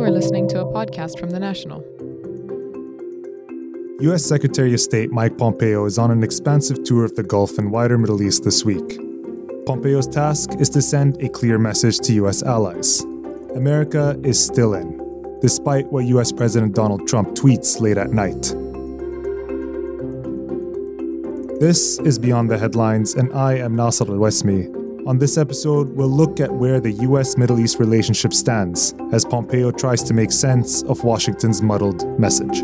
You are listening to a podcast from The National. U.S. Secretary of State Mike Pompeo is on an expansive tour of the Gulf and wider Middle East this week. Pompeo's task is to send a clear message to U.S. allies. America is still in, despite what U.S. President Donald Trump tweets late at night. This is Beyond the Headlines, and I am Nasser Al Wasmi. On this episode, we'll look at where the US Middle East relationship stands as Pompeo tries to make sense of Washington's muddled message.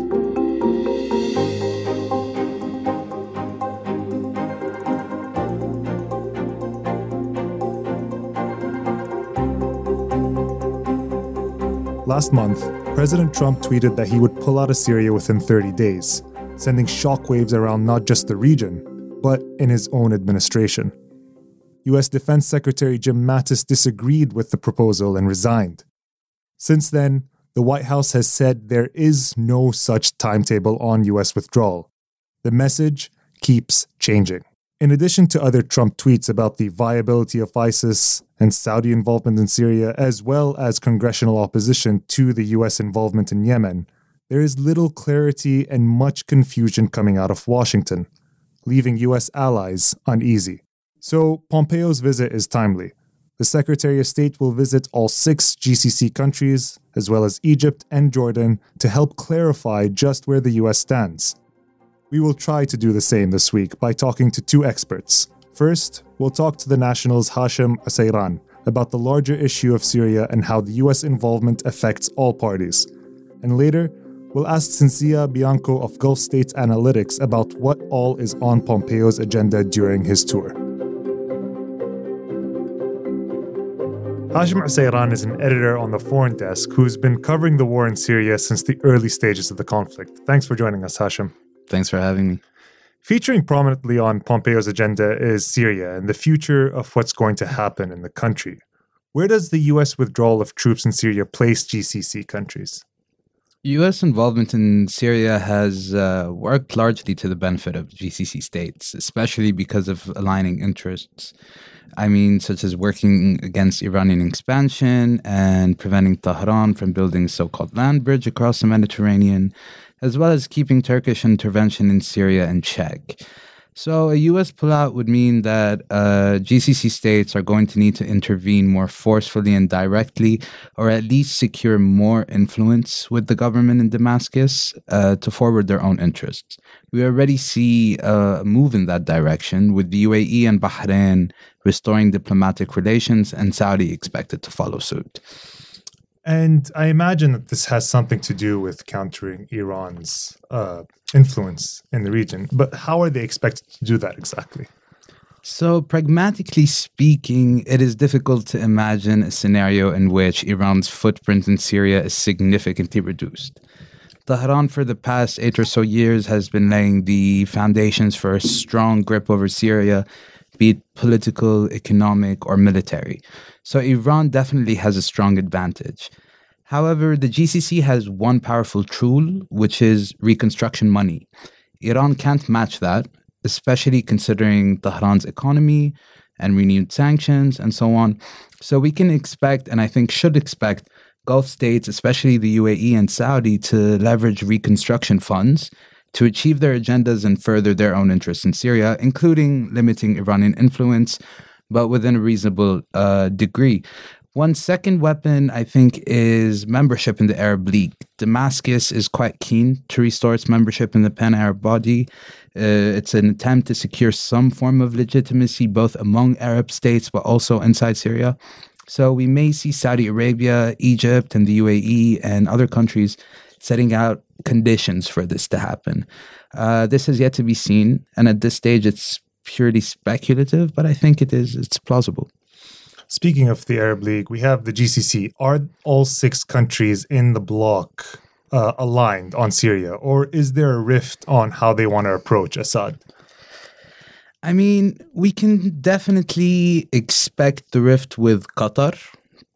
Last month, President Trump tweeted that he would pull out of Syria within 30 days, sending shockwaves around not just the region, but in his own administration. US Defense Secretary Jim Mattis disagreed with the proposal and resigned. Since then, the White House has said there is no such timetable on US withdrawal. The message keeps changing. In addition to other Trump tweets about the viability of ISIS and Saudi involvement in Syria, as well as congressional opposition to the US involvement in Yemen, there is little clarity and much confusion coming out of Washington, leaving US allies uneasy. So, Pompeo's visit is timely. The Secretary of State will visit all six GCC countries, as well as Egypt and Jordan, to help clarify just where the US stands. We will try to do the same this week by talking to two experts. First, we'll talk to the National's Hashem Osseiran about the larger issue of Syria and how the US involvement affects all parties. And later, we'll ask Cinzia Bianco of Gulf States Analytics about what all is on Pompeo's agenda during his tour. Hashem Osseiran is an editor on the Foreign Desk who's been covering the war in Syria since the early stages of the conflict. Thanks for joining us, Hashem. Thanks for having me. Featuring prominently on Pompeo's agenda is Syria and the future of what's going to happen in the country. Where does the U.S. withdrawal of troops in Syria place GCC countries? U.S. involvement in Syria has uh, worked largely to the benefit of GCC states, especially because of aligning interests. I mean, such as working against Iranian expansion and preventing Tehran from building a so called land bridge across the Mediterranean, as well as keeping Turkish intervention in Syria in check. So, a US pullout would mean that uh, GCC states are going to need to intervene more forcefully and directly, or at least secure more influence with the government in Damascus uh, to forward their own interests. We already see a move in that direction, with the UAE and Bahrain restoring diplomatic relations and Saudi expected to follow suit. And I imagine that this has something to do with countering Iran's uh, influence in the region. But how are they expected to do that exactly? So, pragmatically speaking, it is difficult to imagine a scenario in which Iran's footprint in Syria is significantly reduced. Tehran, for the past eight or so years, has been laying the foundations for a strong grip over Syria, be it political, economic, or military. So Iran definitely has a strong advantage. However, the GCC has one powerful tool, which is reconstruction money. Iran can't match that, especially considering Tehran's economy and renewed sanctions and so on. So we can expect, and I think should expect, Gulf states, especially the UAE and Saudi, to leverage reconstruction funds to achieve their agendas and further their own interests in Syria, including limiting Iranian influence but within a reasonable uh, degree. One second weapon, I think, is membership in the Arab League. Damascus is quite keen to restore its membership in the pan Arab body. Uh, it's an attempt to secure some form of legitimacy both among Arab states but also inside Syria. So we may see Saudi Arabia, Egypt, and the UAE and other countries setting out conditions for this to happen. Uh, this has yet to be seen. And at this stage, it's purely speculative, but I think it is it's plausible. Speaking of the Arab League, we have the GCC. Are all six countries in the bloc uh, aligned on Syria, or is there a rift on how they want to approach Assad? I mean, we can definitely expect the rift with Qatar,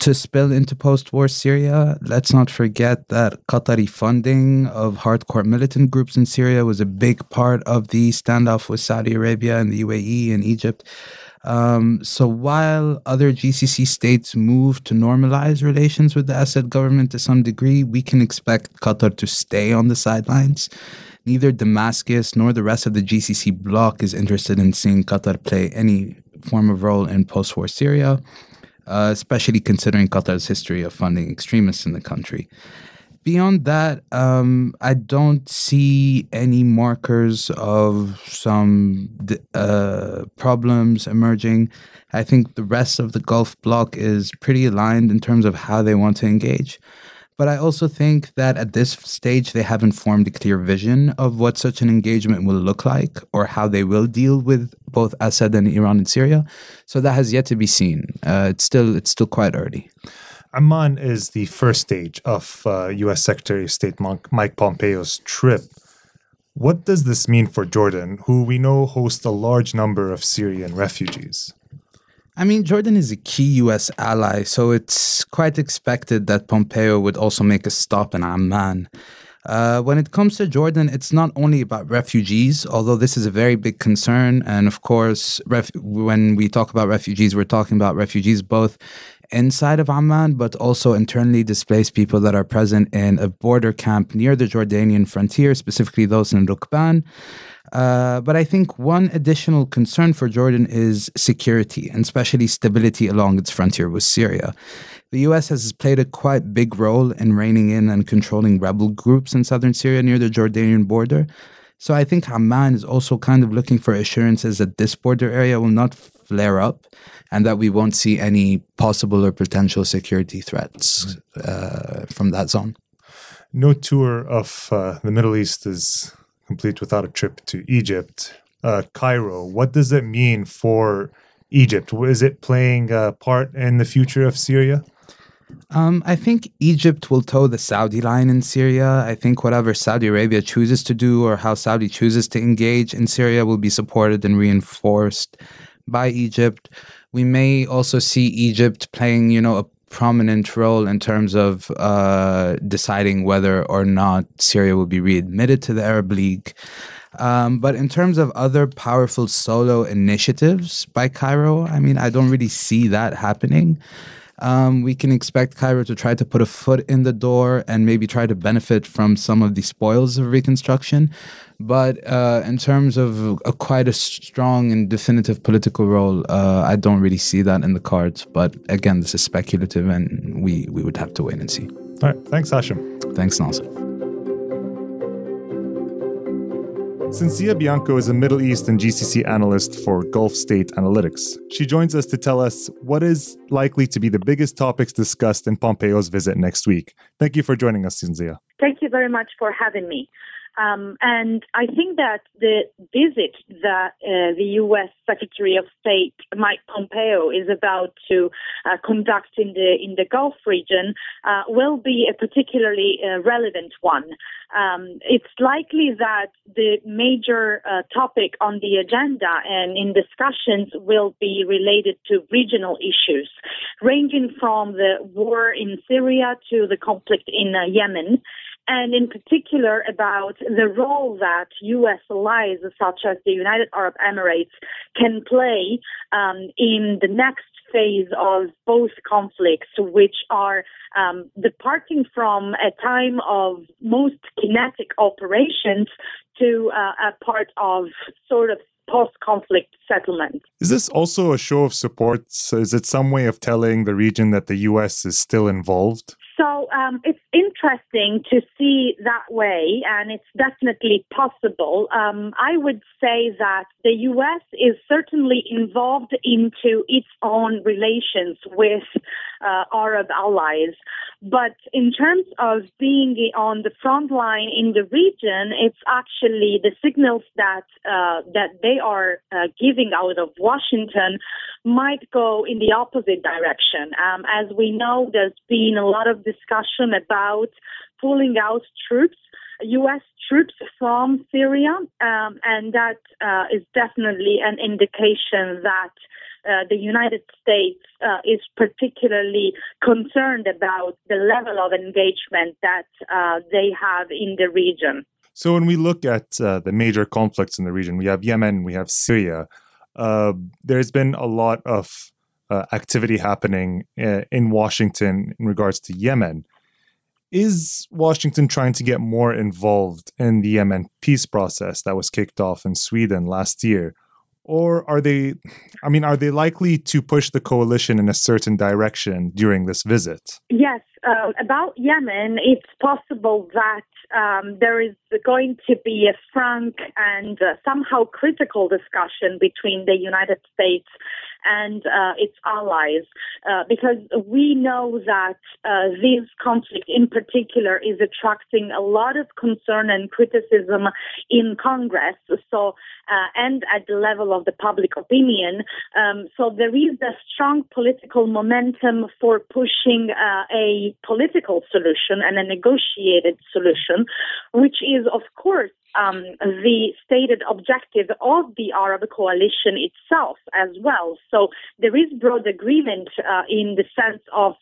to spill into post war Syria. Let's not forget that Qatari funding of hardcore militant groups in Syria was a big part of the standoff with Saudi Arabia and the UAE and Egypt. Um, so while other GCC states move to normalize relations with the Assad government to some degree, we can expect Qatar to stay on the sidelines. Neither Damascus nor the rest of the GCC bloc is interested in seeing Qatar play any form of role in post war Syria, uh, especially considering Qatar's history of funding extremists in the country beyond that, um, I don't see any markers of some uh, problems emerging. I think the rest of the Gulf bloc is pretty aligned in terms of how they want to engage. But I also think that at this stage, they haven't formed a clear vision of what such an engagement will look like or how they will deal with both Assad and Iran and Syria. So that has yet to be seen. Uh, it's still it's still quite early. Amman is the first stage of uh, U.S. Secretary of State Mike Pompeo's trip. What does this mean for Jordan, who we know hosts a large number of Syrian refugees? I mean, Jordan is a key U.S. ally, so it's quite expected that Pompeo would also make a stop in Amman. Uh, when it comes to Jordan, it's not only about refugees, although this is a very big concern. And of course, ref- when we talk about refugees, we're talking about refugees both inside of Amman, but also internally displaced people that are present in a border camp near the Jordanian frontier, specifically those in Rukban. Uh, but I think one additional concern for Jordan is security, and especially stability along its frontier with Syria. The US has played a quite big role in reining in and controlling rebel groups in southern Syria near the Jordanian border. So I think Amman is also kind of looking for assurances that this border area will not flare up and that we won't see any possible or potential security threats uh, from that zone. No tour of uh, the Middle East is complete without a trip to Egypt. Uh, Cairo, what does it mean for Egypt? Is it playing a part in the future of Syria? Um, I think Egypt will toe the Saudi line in Syria. I think whatever Saudi Arabia chooses to do or how Saudi chooses to engage in Syria will be supported and reinforced by Egypt. We may also see Egypt playing, you know, a prominent role in terms of uh, deciding whether or not Syria will be readmitted to the Arab League. Um, but in terms of other powerful solo initiatives by Cairo, I mean, I don't really see that happening um, we can expect Cairo to try to put a foot in the door and maybe try to benefit from some of the spoils of Reconstruction. But uh, in terms of a, quite a strong and definitive political role, uh, I don't really see that in the cards. But again, this is speculative, and we, we would have to wait and see. All right. Thanks, Hashem. Thanks, Nasser. Cinzia Bianco is a Middle East and GCC analyst for Gulf State Analytics. She joins us to tell us what is likely to be the biggest topics discussed in Pompeo's visit next week. Thank you for joining us, Cinzia. Thank you very much for having me. Um, and I think that the visit that uh, the U.S. Secretary of State Mike Pompeo is about to uh, conduct in the in the Gulf region uh, will be a particularly uh, relevant one. Um, it's likely that the major uh, topic on the agenda and in discussions will be related to regional issues, ranging from the war in Syria to the conflict in uh, Yemen and in particular about the role that U.S. allies such as the United Arab Emirates can play um, in the next phase of both conflicts, which are um, departing from a time of most kinetic operations to uh, a part of sort of post conflict settlement. Is this also a show of support? Is it some way of telling the region that the U.S. is still involved? So um, it's interesting to see that way, and it's definitely possible. Um, I would say that the U.S. is certainly involved into its own relations with uh, Arab allies, but in terms of being on the front line in the region, it's actually the signals that uh, that they are uh, giving out of Washington might go in the opposite direction. Um, as we know, there's been a lot of discussion about pulling out troops, U.S. troops from Syria, um, and that uh, is definitely an indication that. Uh, the United States uh, is particularly concerned about the level of engagement that uh, they have in the region. So, when we look at uh, the major conflicts in the region, we have Yemen, we have Syria. uh, there's been a lot of activity happening in Washington in regards to Yemen. Is Washington trying to get more involved in the Yemen peace process that was kicked off in Sweden last year? Or are they, I mean, are they likely to push the coalition in a certain direction during this visit? Yes, uh, about Yemen, it's possible that um, there is going to be a frank and uh, somehow critical discussion between the United States and uh, its allies, uh, because we know that uh, this conflict in particular is attracting a lot of concern and criticism in Congress. So, uh, and at the level of the public opinion. Um, so there is a strong political momentum for pushing uh, a political solution and a negotiated solution, which is, of course, um, the stated objective of the Arab coalition itself as well. So there is broad agreement uh, in the sense of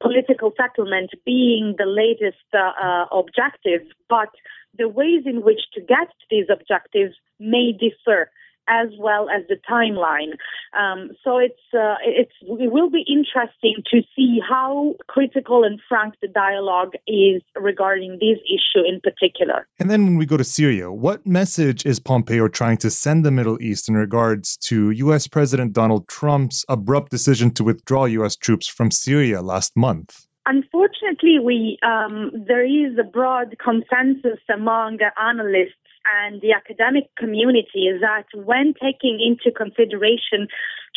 political settlement being the latest uh, uh, objective, but the ways in which to get to these objectives may differ as well as the timeline. Um, so it's uh, it's it will be interesting to see how critical and frank the dialogue is regarding this issue in particular. And then when we go to Syria, what message is Pompeo trying to send the Middle East in regards to U.S. President Donald Trump's abrupt decision to withdraw U.S. troops from Syria last month? Unfortunately, we um, there is a broad consensus among analysts and the academic community is that when taking into consideration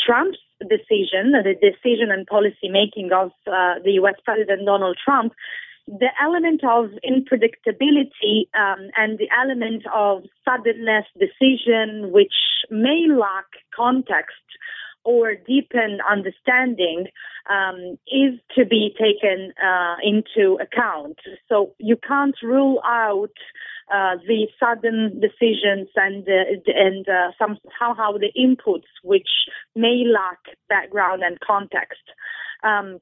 Trump's decision, the decision and policy making of uh, the U.S. President Donald Trump, the element of unpredictability um, and the element of suddenness, decision, which may lack context or deepen understanding um, is to be taken uh, into account. So you can't rule out uh, the sudden decisions and uh, and uh, some somehow the inputs which may lack background and context. Um,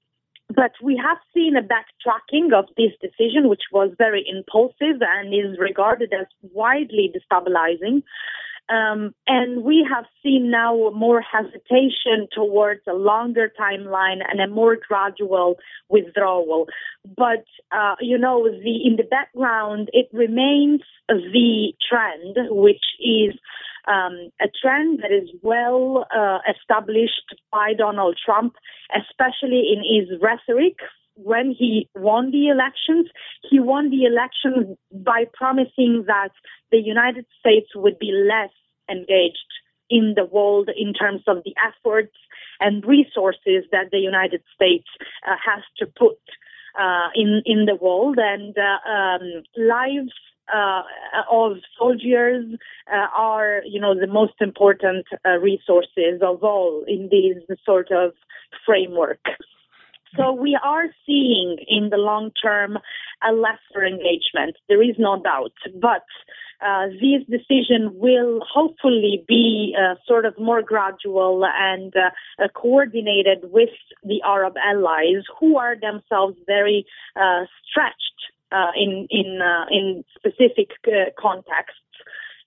but we have seen a backtracking of this decision, which was very impulsive and is regarded as widely destabilizing. Um, and we have seen now more hesitation towards a longer timeline and a more gradual withdrawal. But, uh, you know, the, in the background, it remains the trend, which is um, a trend that is well uh, established by Donald Trump, especially in his rhetoric when he won the elections, he won the elections by promising that the United States would be less engaged in the world in terms of the efforts and resources that the United States uh, has to put uh, in in the world and uh, um, lives uh, of soldiers uh, are, you know, the most important uh, resources of all in this sort of framework. So we are seeing in the long term a lesser engagement. There is no doubt, but uh, this decision will hopefully be uh, sort of more gradual and uh, uh coordinated with the Arab allies, who are themselves very uh, stretched uh, in in in specific contexts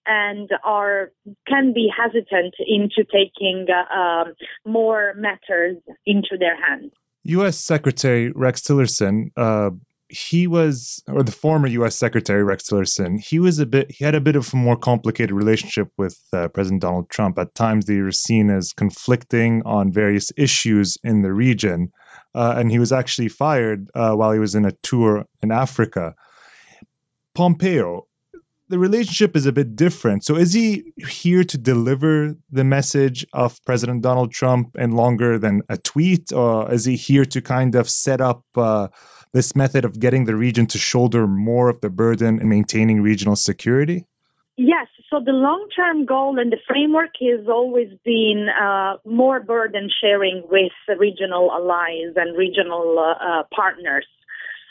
and are can be hesitant into taking um, more matters into their hands. U.S. Secretary Rex Tillerson, uh, he was, or the former U.S. Secretary Rex Tillerson, he was a bit, he had a bit of a more complicated relationship with uh, President Donald Trump. At times, they were seen as conflicting on various issues in the region, uh, and he was actually fired uh, while he was in a tour in Africa. Pompeo, the relationship is a bit different. So is he here to deliver the message of President Donald Trump and longer than a tweet, or is he here to kind of set up uh, this method of getting the region to shoulder more of the burden in maintaining regional security? Yes. So the long-term goal and the framework has always been uh, more burden sharing with regional allies and regional uh, uh partners.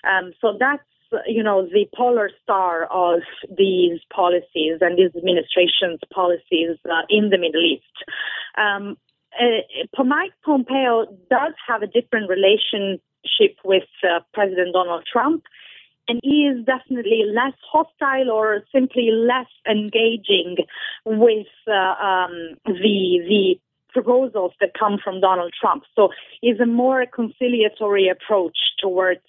Um, so that's you know, the polar star of these policies and these administration's policies uh, in the Middle East. Um, uh, Mike Pompeo does have a different relationship with uh, President Donald Trump and he is definitely less hostile or simply less engaging with uh, um, the the proposals that come from Donald Trump. So it's a more conciliatory approach towards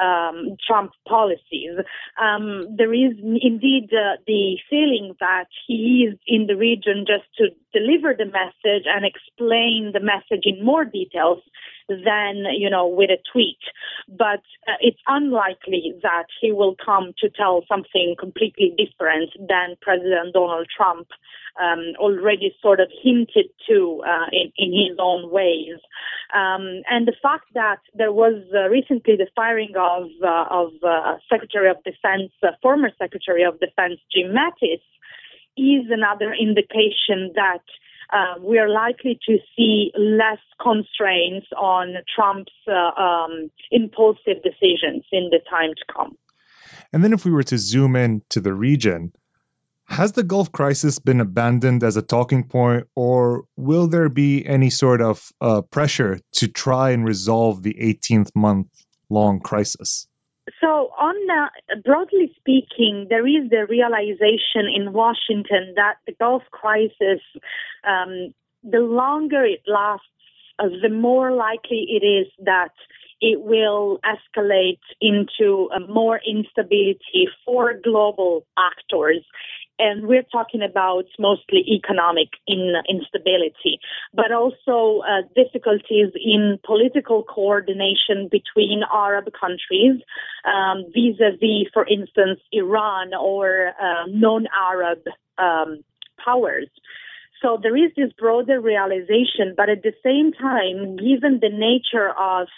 um, Trump policies. Um, there is indeed uh, the feeling that he is in the region just to deliver the message and explain the message in more details than you know with a tweet. But uh, it's unlikely that he will come to tell something completely different than President Donald Trump um, already sort of hinted to uh, in, in his own ways. Um, and the fact that there was uh, recently the firing of uh, of uh, Secretary of Defense, uh, former Secretary of Defense Jim Mattis, is another indication that uh, we are likely to see less constraints on Trump's uh, um, impulsive decisions in the time to come. And then, if we were to zoom in to the region, has the Gulf crisis been abandoned as a talking point, or will there be any sort of uh, pressure to try and resolve the 18th month long crisis? So, on broadly speaking, there is the realization in Washington that the Gulf crisis, um, the longer it lasts, uh, the more likely it is that it will escalate into more instability for global actors and we're talking about mostly economic in, instability, but also uh, difficulties in political coordination between Arab countries, um, vis-a-vis, for instance, Iran or uh, non-Arab um, powers. So there is this broader realization, but at the same time, given the nature of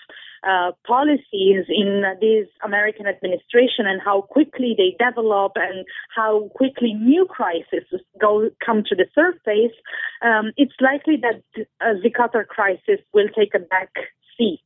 uh, policies in this American administration and how quickly they develop and how quickly new crises go come to the surface, um, it's likely that uh, the Qatar crisis will take a back seat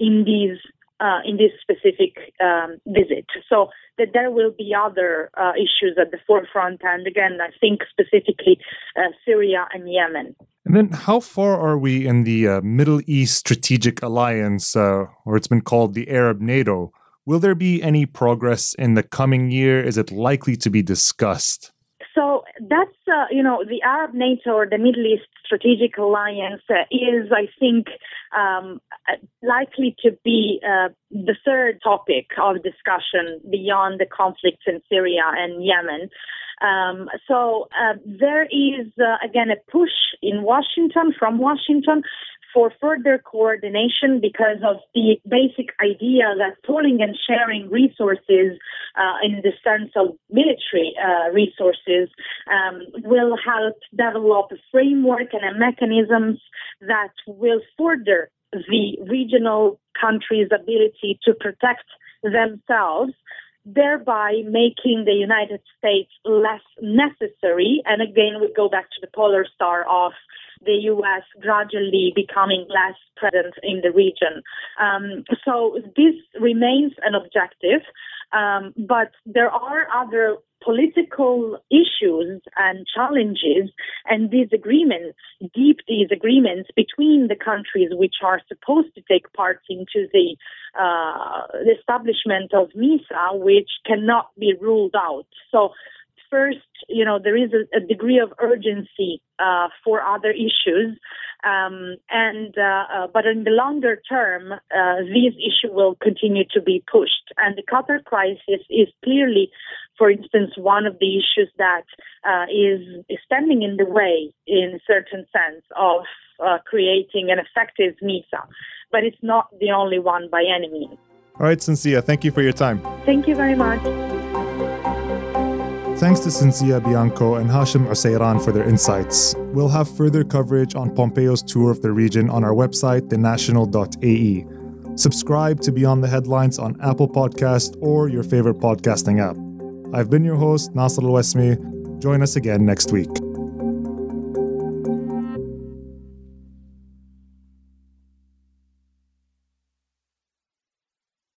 in these uh, in this specific um, visit. So that there will be other uh, issues at the forefront, and again, I think specifically uh, Syria and Yemen. And then, how far are we in the uh, Middle East Strategic Alliance, uh, or it's been called the Arab NATO? Will there be any progress in the coming year? Is it likely to be discussed? So that's, uh, you know, the Arab NATO or the Middle East Strategic Alliance uh, is, I think, um, likely to be uh, the third topic of discussion beyond the conflicts in Syria and Yemen. Um, so uh, there is, uh, again, a push in Washington, from Washington, for further coordination because of the basic idea that pooling and sharing resources uh, in the sense of military uh, resources um, will help develop a framework and a mechanisms that will further the regional countries' ability to protect themselves thereby making the United States less necessary. And again, we go back to the polar star of the U.S. gradually becoming less present in the region. Um, so this remains an objective, um, but there are other political issues and challenges and disagreements, deep disagreements between the countries which are supposed to take part into the, uh, the establishment of MISA, which cannot be ruled out. So first, you know, there is a, a degree of urgency uh, for other issues, um, and uh, uh, but in the longer term, uh, these issues will continue to be pushed. And the Qatar crisis is clearly, for instance, one of the issues that uh, is standing in the way, in a certain sense, of uh, creating an effective MISA. But it's not the only one by any means. All right, Cinzia, thank you for your time. Thank you very much. Thanks to Cinzia Bianco and Hashem Osseiran for their insights. We'll have further coverage on Pompeo's tour of the region on our website, thenational.ae. Subscribe to Beyond the Headlines on Apple Podcast or your favorite podcasting app. I've been your host, Nasser Al-Wasmi. Join us again next week.